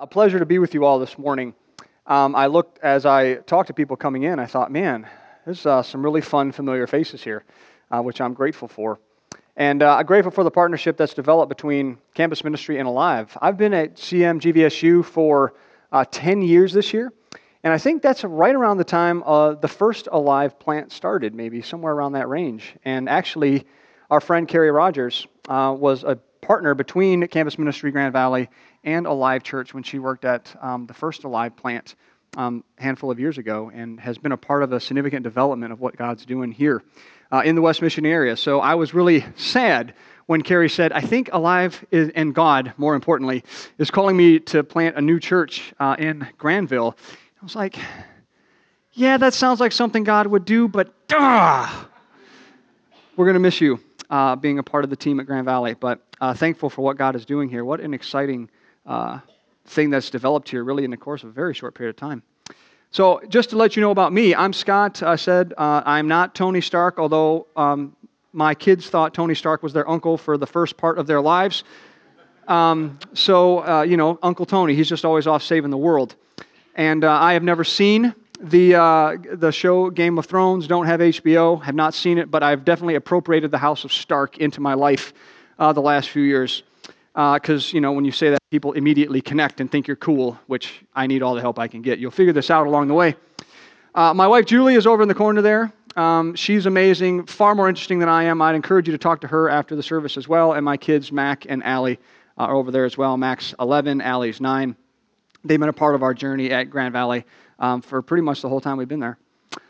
A pleasure to be with you all this morning. Um, I looked as I talked to people coming in, I thought, man, there's uh, some really fun, familiar faces here, uh, which I'm grateful for. And uh, I'm grateful for the partnership that's developed between Campus Ministry and Alive. I've been at CMGVSU for uh, 10 years this year, and I think that's right around the time uh, the first Alive plant started, maybe somewhere around that range. And actually, our friend Carrie Rogers uh, was a partner between Campus Ministry Grand Valley and Alive Church when she worked at um, the first Alive plant um, handful of years ago and has been a part of a significant development of what God's doing here uh, in the West Michigan area. So I was really sad when Carrie said, I think Alive is, and God, more importantly, is calling me to plant a new church uh, in Grandville. I was like, yeah, that sounds like something God would do, but duh, we're going to miss you uh, being a part of the team at Grand Valley. But uh, thankful for what God is doing here. What an exciting uh, thing that's developed here, really, in the course of a very short period of time. So, just to let you know about me, I'm Scott. I said uh, I'm not Tony Stark, although um, my kids thought Tony Stark was their uncle for the first part of their lives. Um, so, uh, you know, Uncle Tony, he's just always off saving the world. And uh, I have never seen the, uh, the show Game of Thrones, don't have HBO, have not seen it, but I've definitely appropriated the House of Stark into my life uh, the last few years. Because, uh, you know, when you say that, people immediately connect and think you're cool, which I need all the help I can get. You'll figure this out along the way. Uh, my wife Julie is over in the corner there. Um, she's amazing, far more interesting than I am. I'd encourage you to talk to her after the service as well. And my kids, Mac and Allie, uh, are over there as well. Mac's 11, Allie's 9. They've been a part of our journey at Grand Valley um, for pretty much the whole time we've been there.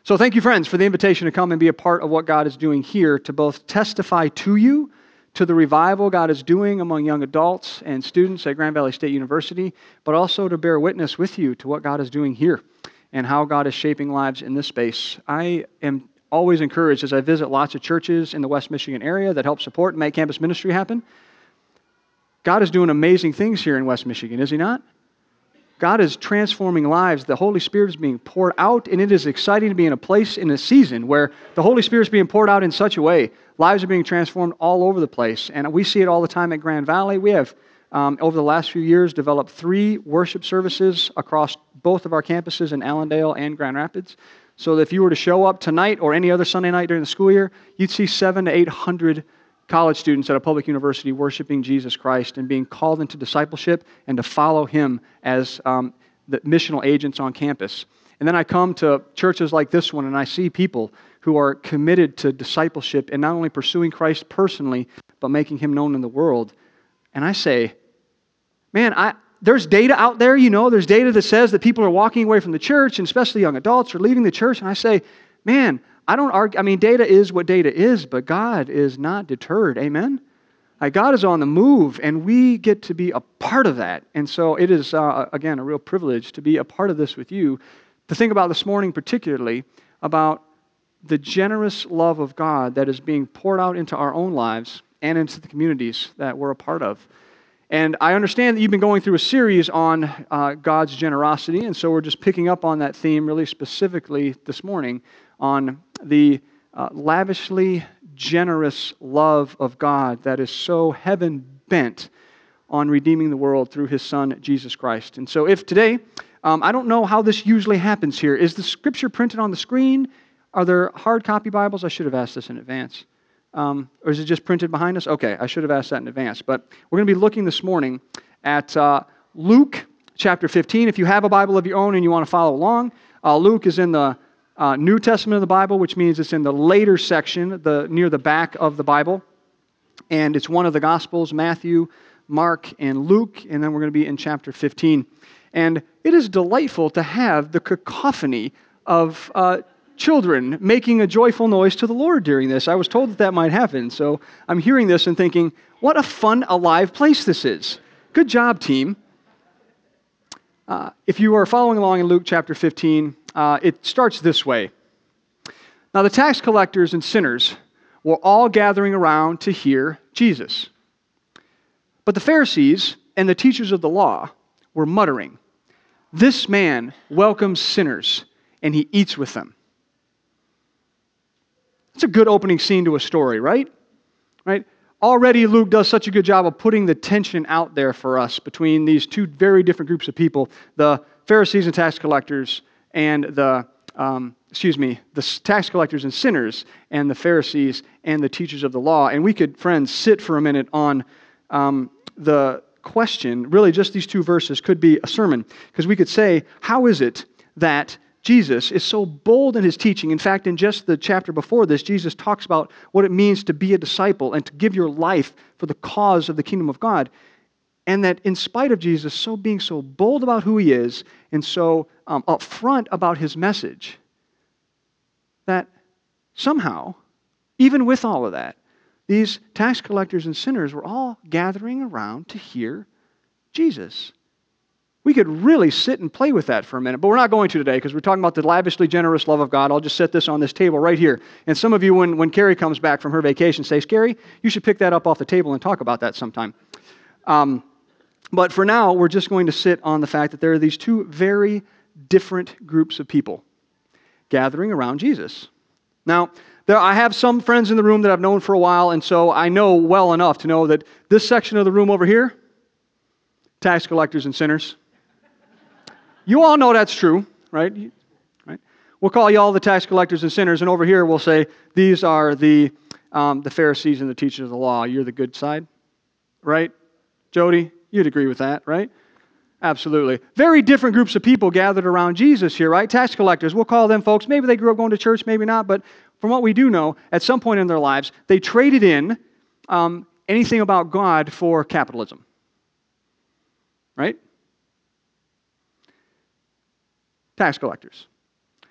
So, thank you, friends, for the invitation to come and be a part of what God is doing here to both testify to you to the revival God is doing among young adults and students at Grand Valley State University, but also to bear witness with you to what God is doing here and how God is shaping lives in this space. I am always encouraged as I visit lots of churches in the West Michigan area that help support and make campus ministry happen. God is doing amazing things here in West Michigan, is He not? God is transforming lives. The Holy Spirit is being poured out, and it is exciting to be in a place in a season where the Holy Spirit is being poured out in such a way. Lives are being transformed all over the place. And we see it all the time at Grand Valley. We have, um, over the last few years, developed three worship services across both of our campuses in Allendale and Grand Rapids. So that if you were to show up tonight or any other Sunday night during the school year, you'd see seven to eight hundred college students at a public university worshiping Jesus Christ and being called into discipleship and to follow Him as um, the missional agents on campus. And then I come to churches like this one and I see people who are committed to discipleship and not only pursuing Christ personally, but making Him known in the world. And I say, man, I, there's data out there, you know, there's data that says that people are walking away from the church, and especially young adults are leaving the church. And I say, man, I don't argue. I mean, data is what data is, but God is not deterred. Amen? Like God is on the move, and we get to be a part of that. And so it is, uh, again, a real privilege to be a part of this with you. To think about this morning, particularly, about the generous love of God that is being poured out into our own lives and into the communities that we're a part of. And I understand that you've been going through a series on uh, God's generosity, and so we're just picking up on that theme really specifically this morning on the uh, lavishly generous love of God that is so heaven bent on redeeming the world through his son, Jesus Christ. And so, if today, um, I don't know how this usually happens here. Is the scripture printed on the screen? Are there hard copy Bibles? I should have asked this in advance. Um, or is it just printed behind us? Okay, I should have asked that in advance. But we're going to be looking this morning at uh, Luke chapter 15. If you have a Bible of your own and you want to follow along, uh, Luke is in the uh, New Testament of the Bible, which means it's in the later section, the, near the back of the Bible. And it's one of the Gospels Matthew, Mark, and Luke. And then we're going to be in chapter 15. And it is delightful to have the cacophony of uh, children making a joyful noise to the Lord during this. I was told that that might happen. So I'm hearing this and thinking, what a fun, alive place this is. Good job, team. Uh, if you are following along in Luke chapter 15, uh, it starts this way Now, the tax collectors and sinners were all gathering around to hear Jesus. But the Pharisees and the teachers of the law were muttering, This man welcomes sinners and he eats with them. It's a good opening scene to a story, right? Right? already Luke does such a good job of putting the tension out there for us between these two very different groups of people the Pharisees and tax collectors, and the, um, excuse me, the tax collectors and sinners, and the Pharisees and the teachers of the law. And we could, friends, sit for a minute on um, the question, really just these two verses could be a sermon, because we could say, how is it that Jesus is so bold in his teaching. In fact, in just the chapter before this, Jesus talks about what it means to be a disciple and to give your life for the cause of the kingdom of God. And that in spite of Jesus so being so bold about who he is and so um, upfront about his message, that somehow, even with all of that, these tax collectors and sinners were all gathering around to hear Jesus. We could really sit and play with that for a minute, but we're not going to today because we're talking about the lavishly generous love of God. I'll just set this on this table right here. And some of you, when, when Carrie comes back from her vacation, say, Carrie, you should pick that up off the table and talk about that sometime. Um, but for now, we're just going to sit on the fact that there are these two very different groups of people gathering around Jesus. Now, there, I have some friends in the room that I've known for a while, and so I know well enough to know that this section of the room over here, tax collectors and sinners. You all know that's true, right? right? We'll call you all the tax collectors and sinners, and over here we'll say these are the, um, the Pharisees and the teachers of the law. You're the good side, right? Jody, you'd agree with that, right? Absolutely. Very different groups of people gathered around Jesus here, right? Tax collectors, we'll call them folks. Maybe they grew up going to church, maybe not, but from what we do know, at some point in their lives, they traded in um, anything about God for capitalism, right? tax collectors.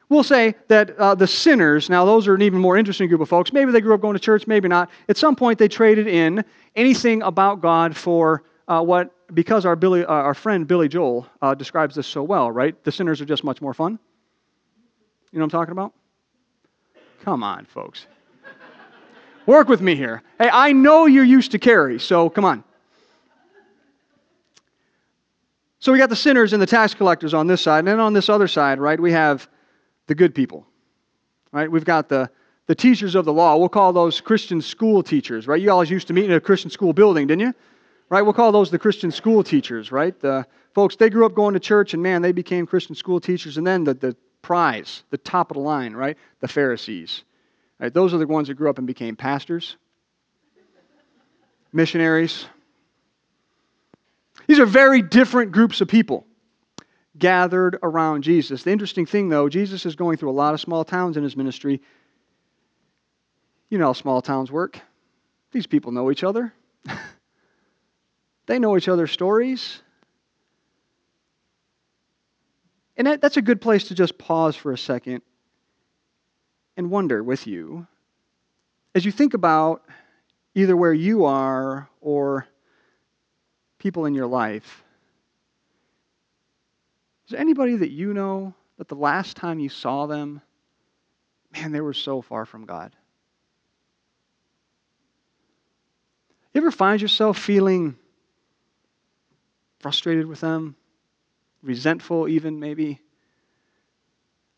We'll say that uh, the sinners, now those are an even more interesting group of folks. Maybe they grew up going to church, maybe not. At some point, they traded in anything about God for uh, what, because our, Billy, uh, our friend Billy Joel uh, describes this so well, right? The sinners are just much more fun. You know what I'm talking about? Come on, folks. Work with me here. Hey, I know you're used to Carrie, so come on. So we got the sinners and the tax collectors on this side, and then on this other side, right, we have the good people. Right? We've got the, the teachers of the law. We'll call those Christian school teachers, right? You always used to meet in a Christian school building, didn't you? Right? We'll call those the Christian school teachers, right? The folks, they grew up going to church, and man, they became Christian school teachers. And then the, the prize, the top of the line, right? The Pharisees. Right? Those are the ones that grew up and became pastors, missionaries, these are very different groups of people gathered around Jesus. The interesting thing, though, Jesus is going through a lot of small towns in his ministry. You know how small towns work. These people know each other, they know each other's stories. And that, that's a good place to just pause for a second and wonder with you as you think about either where you are or people in your life. Is there anybody that you know that the last time you saw them, man, they were so far from God? You ever find yourself feeling frustrated with them, resentful, even maybe?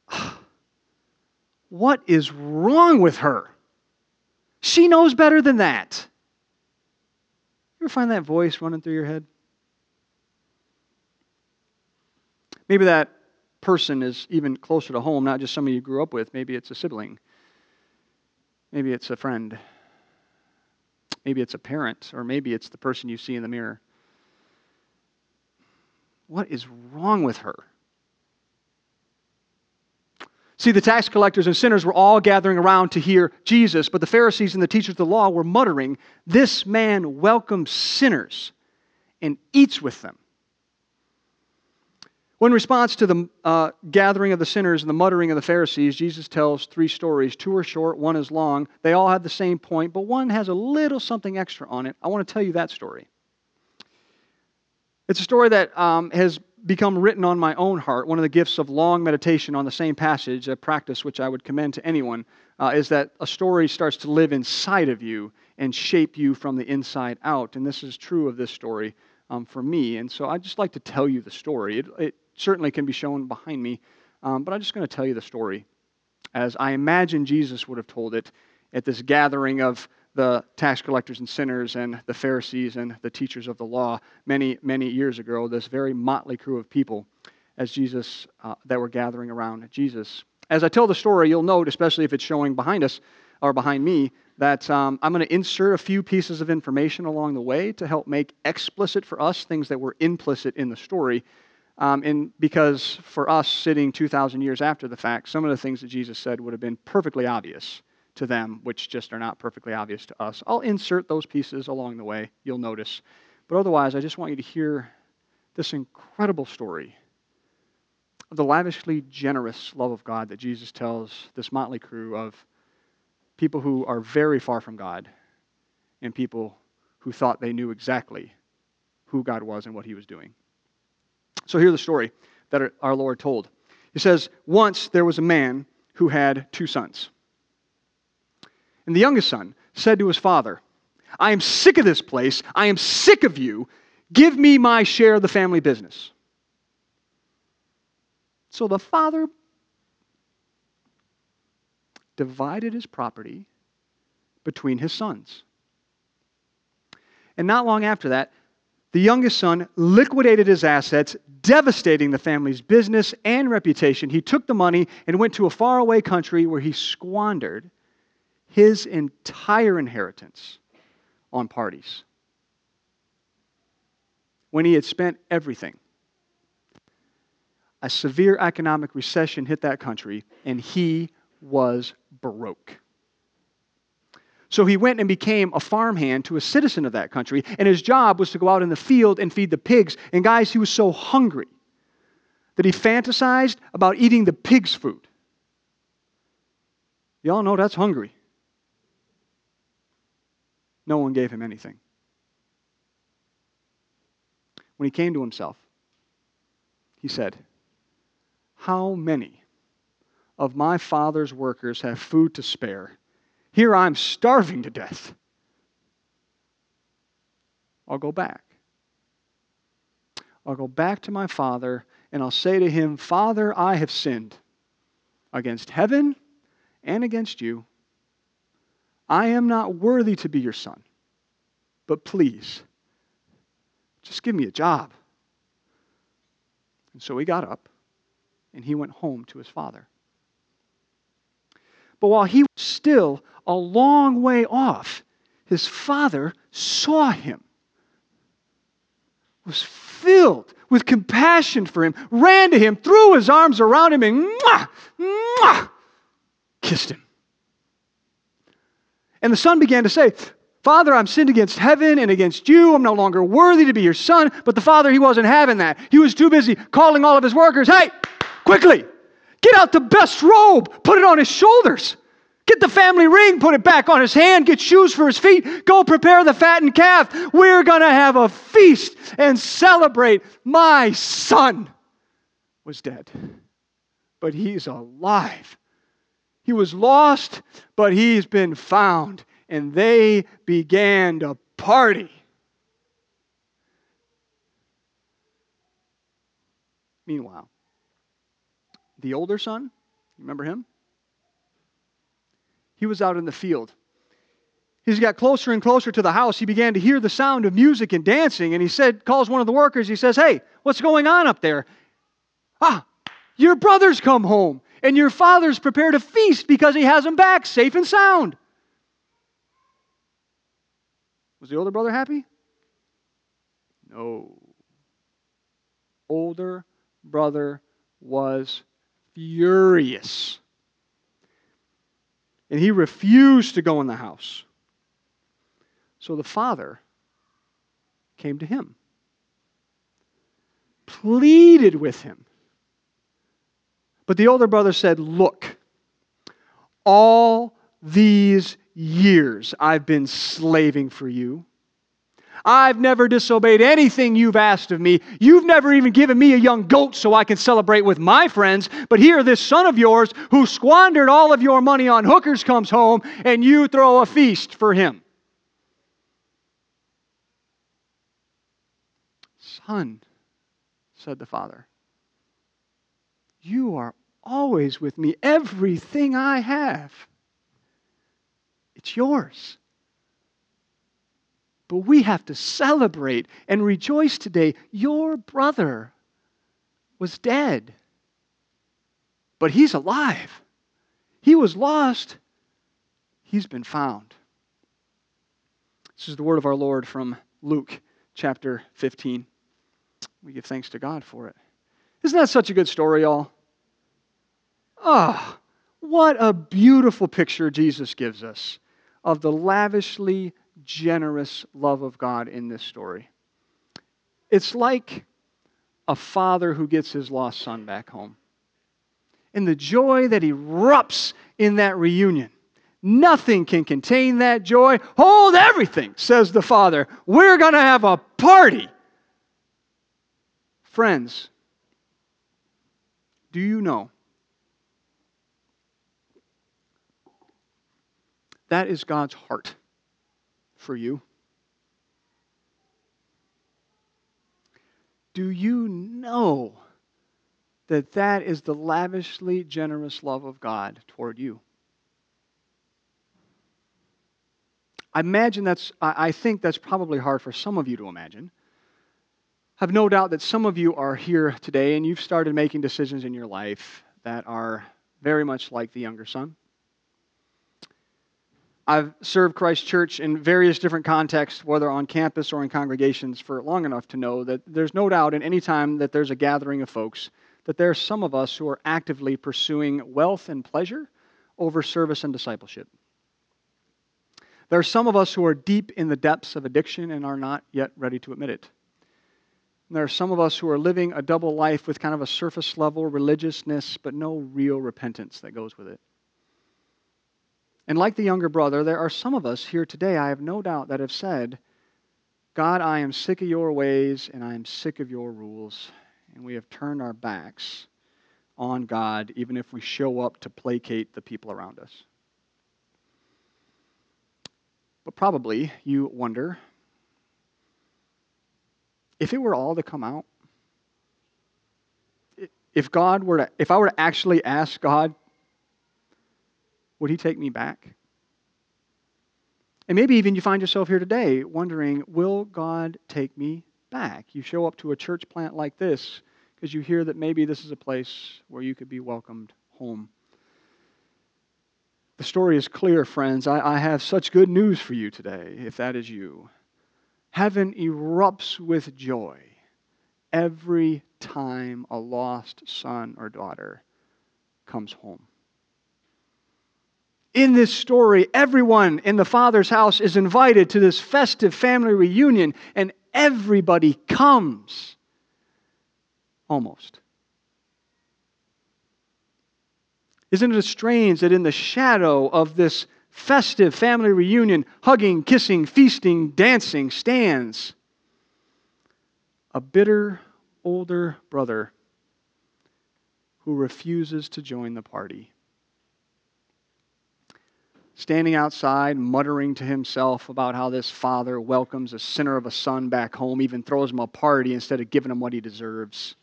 What is wrong with her? She knows better than that. You ever find that voice running through your head? Maybe that person is even closer to home, not just somebody you grew up with. Maybe it's a sibling. Maybe it's a friend. Maybe it's a parent, or maybe it's the person you see in the mirror. What is wrong with her? See, the tax collectors and sinners were all gathering around to hear Jesus, but the Pharisees and the teachers of the law were muttering, This man welcomes sinners and eats with them. In response to the uh, gathering of the sinners and the muttering of the Pharisees, Jesus tells three stories. Two are short, one is long. They all have the same point, but one has a little something extra on it. I want to tell you that story. It's a story that um, has become written on my own heart. One of the gifts of long meditation on the same passage, a practice which I would commend to anyone, uh, is that a story starts to live inside of you and shape you from the inside out. And this is true of this story um, for me. And so I'd just like to tell you the story. It, it certainly can be shown behind me, um, but I'm just going to tell you the story as I imagine Jesus would have told it at this gathering of the tax collectors and sinners and the Pharisees and the teachers of the law many, many years ago, this very motley crew of people as Jesus uh, that were gathering around Jesus. As I tell the story, you'll note, especially if it's showing behind us or behind me, that um, I'm going to insert a few pieces of information along the way to help make explicit for us things that were implicit in the story. Um, and because for us, sitting 2,000 years after the fact, some of the things that Jesus said would have been perfectly obvious to them, which just are not perfectly obvious to us. I'll insert those pieces along the way, you'll notice. But otherwise, I just want you to hear this incredible story of the lavishly generous love of God that Jesus tells this motley crew of people who are very far from God and people who thought they knew exactly who God was and what he was doing. So here's the story that our Lord told. He says, Once there was a man who had two sons. And the youngest son said to his father, I am sick of this place. I am sick of you. Give me my share of the family business. So the father divided his property between his sons. And not long after that, the youngest son liquidated his assets, devastating the family's business and reputation. He took the money and went to a faraway country where he squandered his entire inheritance on parties. When he had spent everything, a severe economic recession hit that country, and he was broke. So he went and became a farmhand to a citizen of that country, and his job was to go out in the field and feed the pigs. And guys, he was so hungry that he fantasized about eating the pig's food. Y'all know that's hungry. No one gave him anything. When he came to himself, he said, How many of my father's workers have food to spare? Here I'm starving to death. I'll go back. I'll go back to my father and I'll say to him, Father, I have sinned against heaven and against you. I am not worthy to be your son, but please, just give me a job. And so he got up and he went home to his father. But while he was still a long way off, his father saw him, was filled with compassion for him, ran to him, threw his arms around him, and mwah, mwah, kissed him. And the son began to say, Father, I'm sinned against heaven and against you. I'm no longer worthy to be your son. But the father, he wasn't having that. He was too busy calling all of his workers, hey, quickly, get out the best robe, put it on his shoulders. Get the family ring, put it back on his hand, get shoes for his feet, go prepare the fattened calf. We're going to have a feast and celebrate. My son was dead, but he's alive. He was lost, but he's been found. And they began to party. Meanwhile, the older son, remember him? He was out in the field. As he got closer and closer to the house, he began to hear the sound of music and dancing, and he said, calls one of the workers, he says, Hey, what's going on up there? Ah, your brother's come home and your father's prepared a feast because he has him back safe and sound. Was the older brother happy? No. Older brother was furious. And he refused to go in the house. So the father came to him, pleaded with him but the older brother said, Look, all these years I've been slaving for you. I've never disobeyed anything you've asked of me. You've never even given me a young goat so I can celebrate with my friends. But here, this son of yours who squandered all of your money on hookers comes home and you throw a feast for him. Son, said the father, you are always with me. Everything I have, it's yours. But we have to celebrate and rejoice today. Your brother was dead, but he's alive. He was lost, he's been found. This is the word of our Lord from Luke chapter 15. We give thanks to God for it. Isn't that such a good story, y'all? Oh, what a beautiful picture Jesus gives us of the lavishly generous love of God in this story. It's like a father who gets his lost son back home. And the joy that erupts in that reunion. Nothing can contain that joy. Hold everything, says the father. We're going to have a party. Friends, do you know that is God's heart for you? Do you know that that is the lavishly generous love of God toward you? I imagine that's, I think that's probably hard for some of you to imagine. I have no doubt that some of you are here today and you've started making decisions in your life that are very much like the younger son. I've served Christ Church in various different contexts, whether on campus or in congregations, for long enough to know that there's no doubt in any time that there's a gathering of folks that there are some of us who are actively pursuing wealth and pleasure over service and discipleship. There are some of us who are deep in the depths of addiction and are not yet ready to admit it. And there are some of us who are living a double life with kind of a surface level religiousness, but no real repentance that goes with it. And like the younger brother, there are some of us here today, I have no doubt, that have said, God, I am sick of your ways and I am sick of your rules. And we have turned our backs on God, even if we show up to placate the people around us. But probably you wonder if it were all to come out, if God were to, if I were to actually ask God would he take me back? And maybe even you find yourself here today wondering, will God take me back? You show up to a church plant like this because you hear that maybe this is a place where you could be welcomed home. The story is clear, friends. I, I have such good news for you today, if that is you. Heaven erupts with joy every time a lost son or daughter comes home in this story, everyone in the Father's house is invited to this festive family reunion, and everybody comes. Almost. Isn't it strange that in the shadow of this festive family reunion, hugging, kissing, feasting, dancing, stands a bitter older brother who refuses to join the party? Standing outside, muttering to himself about how this father welcomes a sinner of a son back home, even throws him a party instead of giving him what he deserves.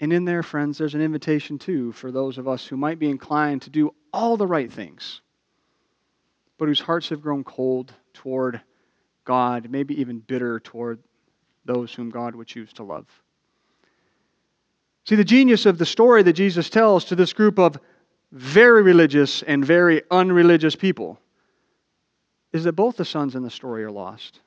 And in there, friends, there's an invitation too for those of us who might be inclined to do all the right things, but whose hearts have grown cold toward God, maybe even bitter toward those whom God would choose to love. See, the genius of the story that Jesus tells to this group of very religious and very unreligious people is that both the sons in the story are lost.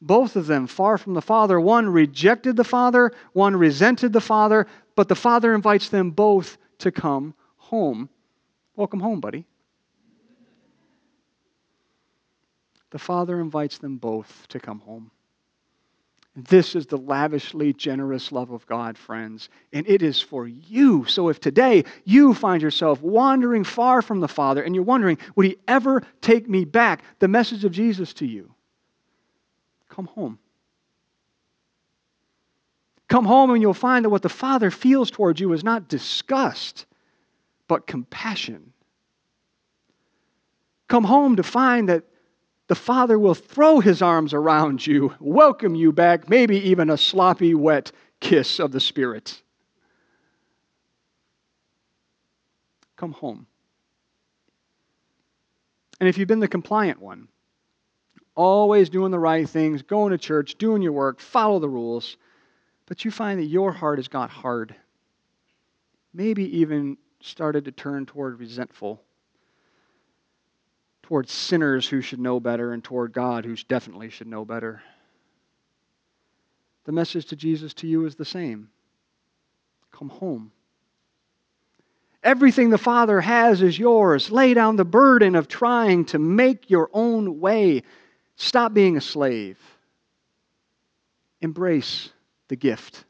Both of them far from the Father. One rejected the Father, one resented the Father, but the Father invites them both to come home. Welcome home, buddy. The Father invites them both to come home. This is the lavishly generous love of God, friends, and it is for you. So if today you find yourself wandering far from the Father and you're wondering, would He ever take me back? The message of Jesus to you come home. Come home and you'll find that what the Father feels towards you is not disgust, but compassion. Come home to find that the Father will throw his arms around you, welcome you back, maybe even a sloppy, wet kiss of the Spirit. Come home. And if you've been the compliant one, always doing the right things, going to church, doing your work, follow the rules, but you find that your heart has got hard, maybe even started to turn toward resentful, toward sinners who should know better, and toward God who definitely should know better. The message to Jesus to you is the same come home. Everything the Father has is yours. Lay down the burden of trying to make your own way. Stop being a slave. Embrace the gift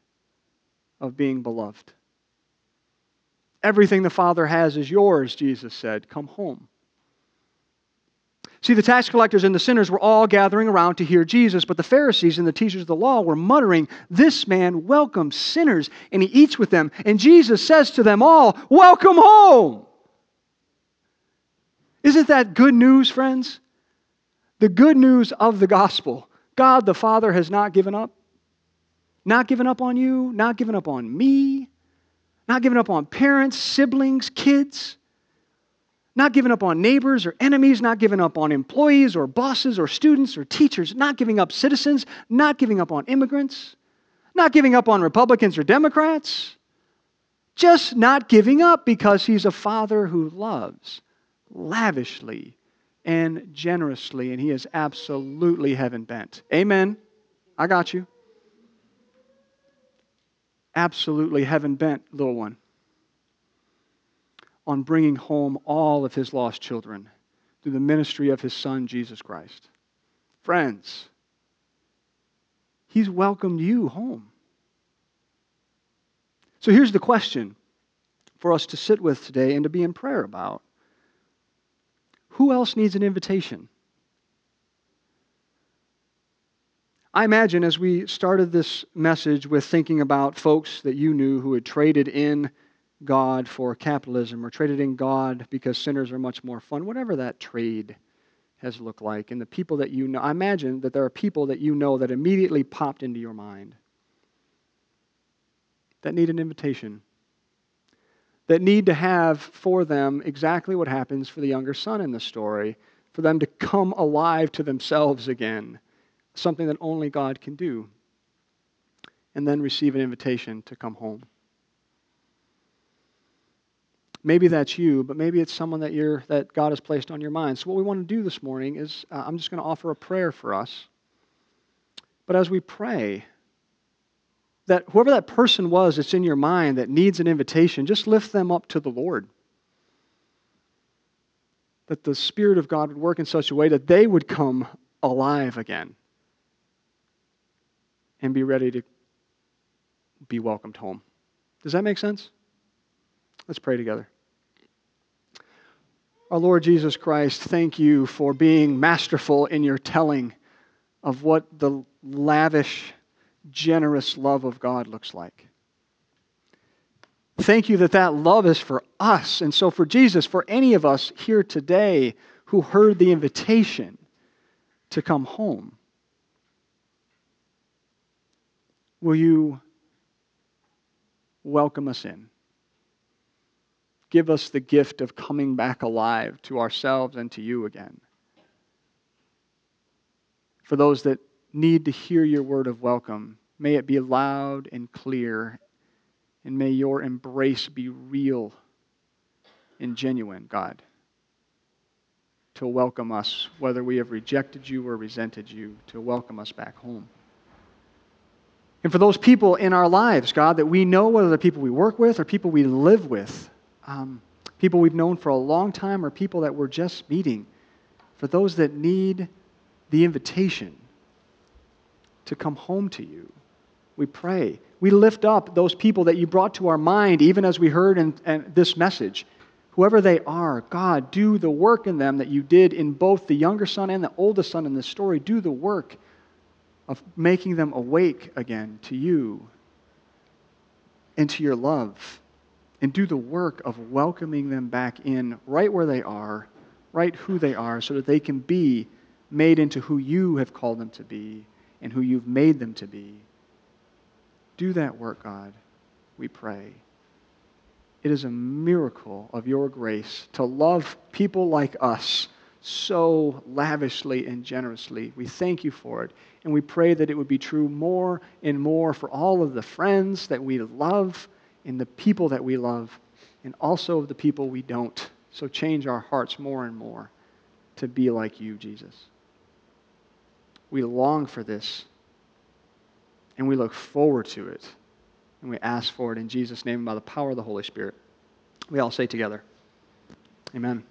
of being beloved. Everything the Father has is yours, Jesus said. Come home. See, the tax collectors and the sinners were all gathering around to hear Jesus, but the Pharisees and the teachers of the law were muttering, This man welcomes sinners, and he eats with them. And Jesus says to them all, Welcome home! Isn't that good news, friends? The good news of the gospel. God the Father has not given up. Not given up on you, not given up on me, not given up on parents, siblings, kids. Not giving up on neighbors or enemies, not giving up on employees or bosses or students or teachers, not giving up citizens, not giving up on immigrants, not giving up on Republicans or Democrats. Just not giving up because he's a father who loves lavishly and generously, and he is absolutely heaven bent. Amen. I got you. Absolutely heaven bent, little one on bringing home all of his lost children through the ministry of his son, Jesus Christ. Friends, he's welcomed you home. So here's the question for us to sit with today and to be in prayer about Who else needs an invitation? I imagine as we started this message with thinking about folks that you knew who had traded in God for capitalism or traded in God because sinners are much more fun, whatever that trade has looked like. And the people that you know, I imagine that there are people that you know that immediately popped into your mind that need an invitation, that need to have for them exactly what happens for the younger son in the story, for them to come alive to themselves again, something that only God can do, and then receive an invitation to come home. Maybe that's you, but maybe it's someone that you're that God has placed on your mind. So what we want to do this morning is uh, I'm just going to offer a prayer for us. But as we pray, that whoever that person was that's in your mind that needs an invitation, just lift them up to the Lord. That the Spirit of God would work in such a way that they would come alive again and be ready to be welcomed home. Does that make sense? Let's pray together. Our Lord Jesus Christ, thank you for being masterful in your telling of what the lavish, generous love of God looks like. Thank you that that love is for us. And so, for Jesus, for any of us here today who heard the invitation to come home, will you welcome us in? Give us the gift of coming back alive to ourselves and to you again. For those that need to hear your word of welcome, may it be loud and clear, and may your embrace be real and genuine, God, to welcome us, whether we have rejected you or resented you, to welcome us back home. And for those people in our lives, God, that we know whether they're people we work with or people we live with, um, people we've known for a long time or people that we're just meeting, for those that need the invitation to come home to you. We pray. We lift up those people that you brought to our mind, even as we heard in, in this message. Whoever they are, God, do the work in them that you did in both the younger son and the oldest son in this story. Do the work of making them awake again to you and to your love and do the work of welcoming them back in right where they are, right who they are, so that they can be made into who you have called them to be and who you've made them to be. Do that work, God, we pray. It is a miracle of your grace to love people like us so lavishly and generously. We thank you for it. And we pray that it would be true more and more for all of the friends that we love and the people that we love, and also of the people we don't. So change our hearts more and more to be like you, Jesus. We long for this, and we look forward to it. And we ask for it in Jesus' name by the power of the Holy Spirit. We all say together, Amen.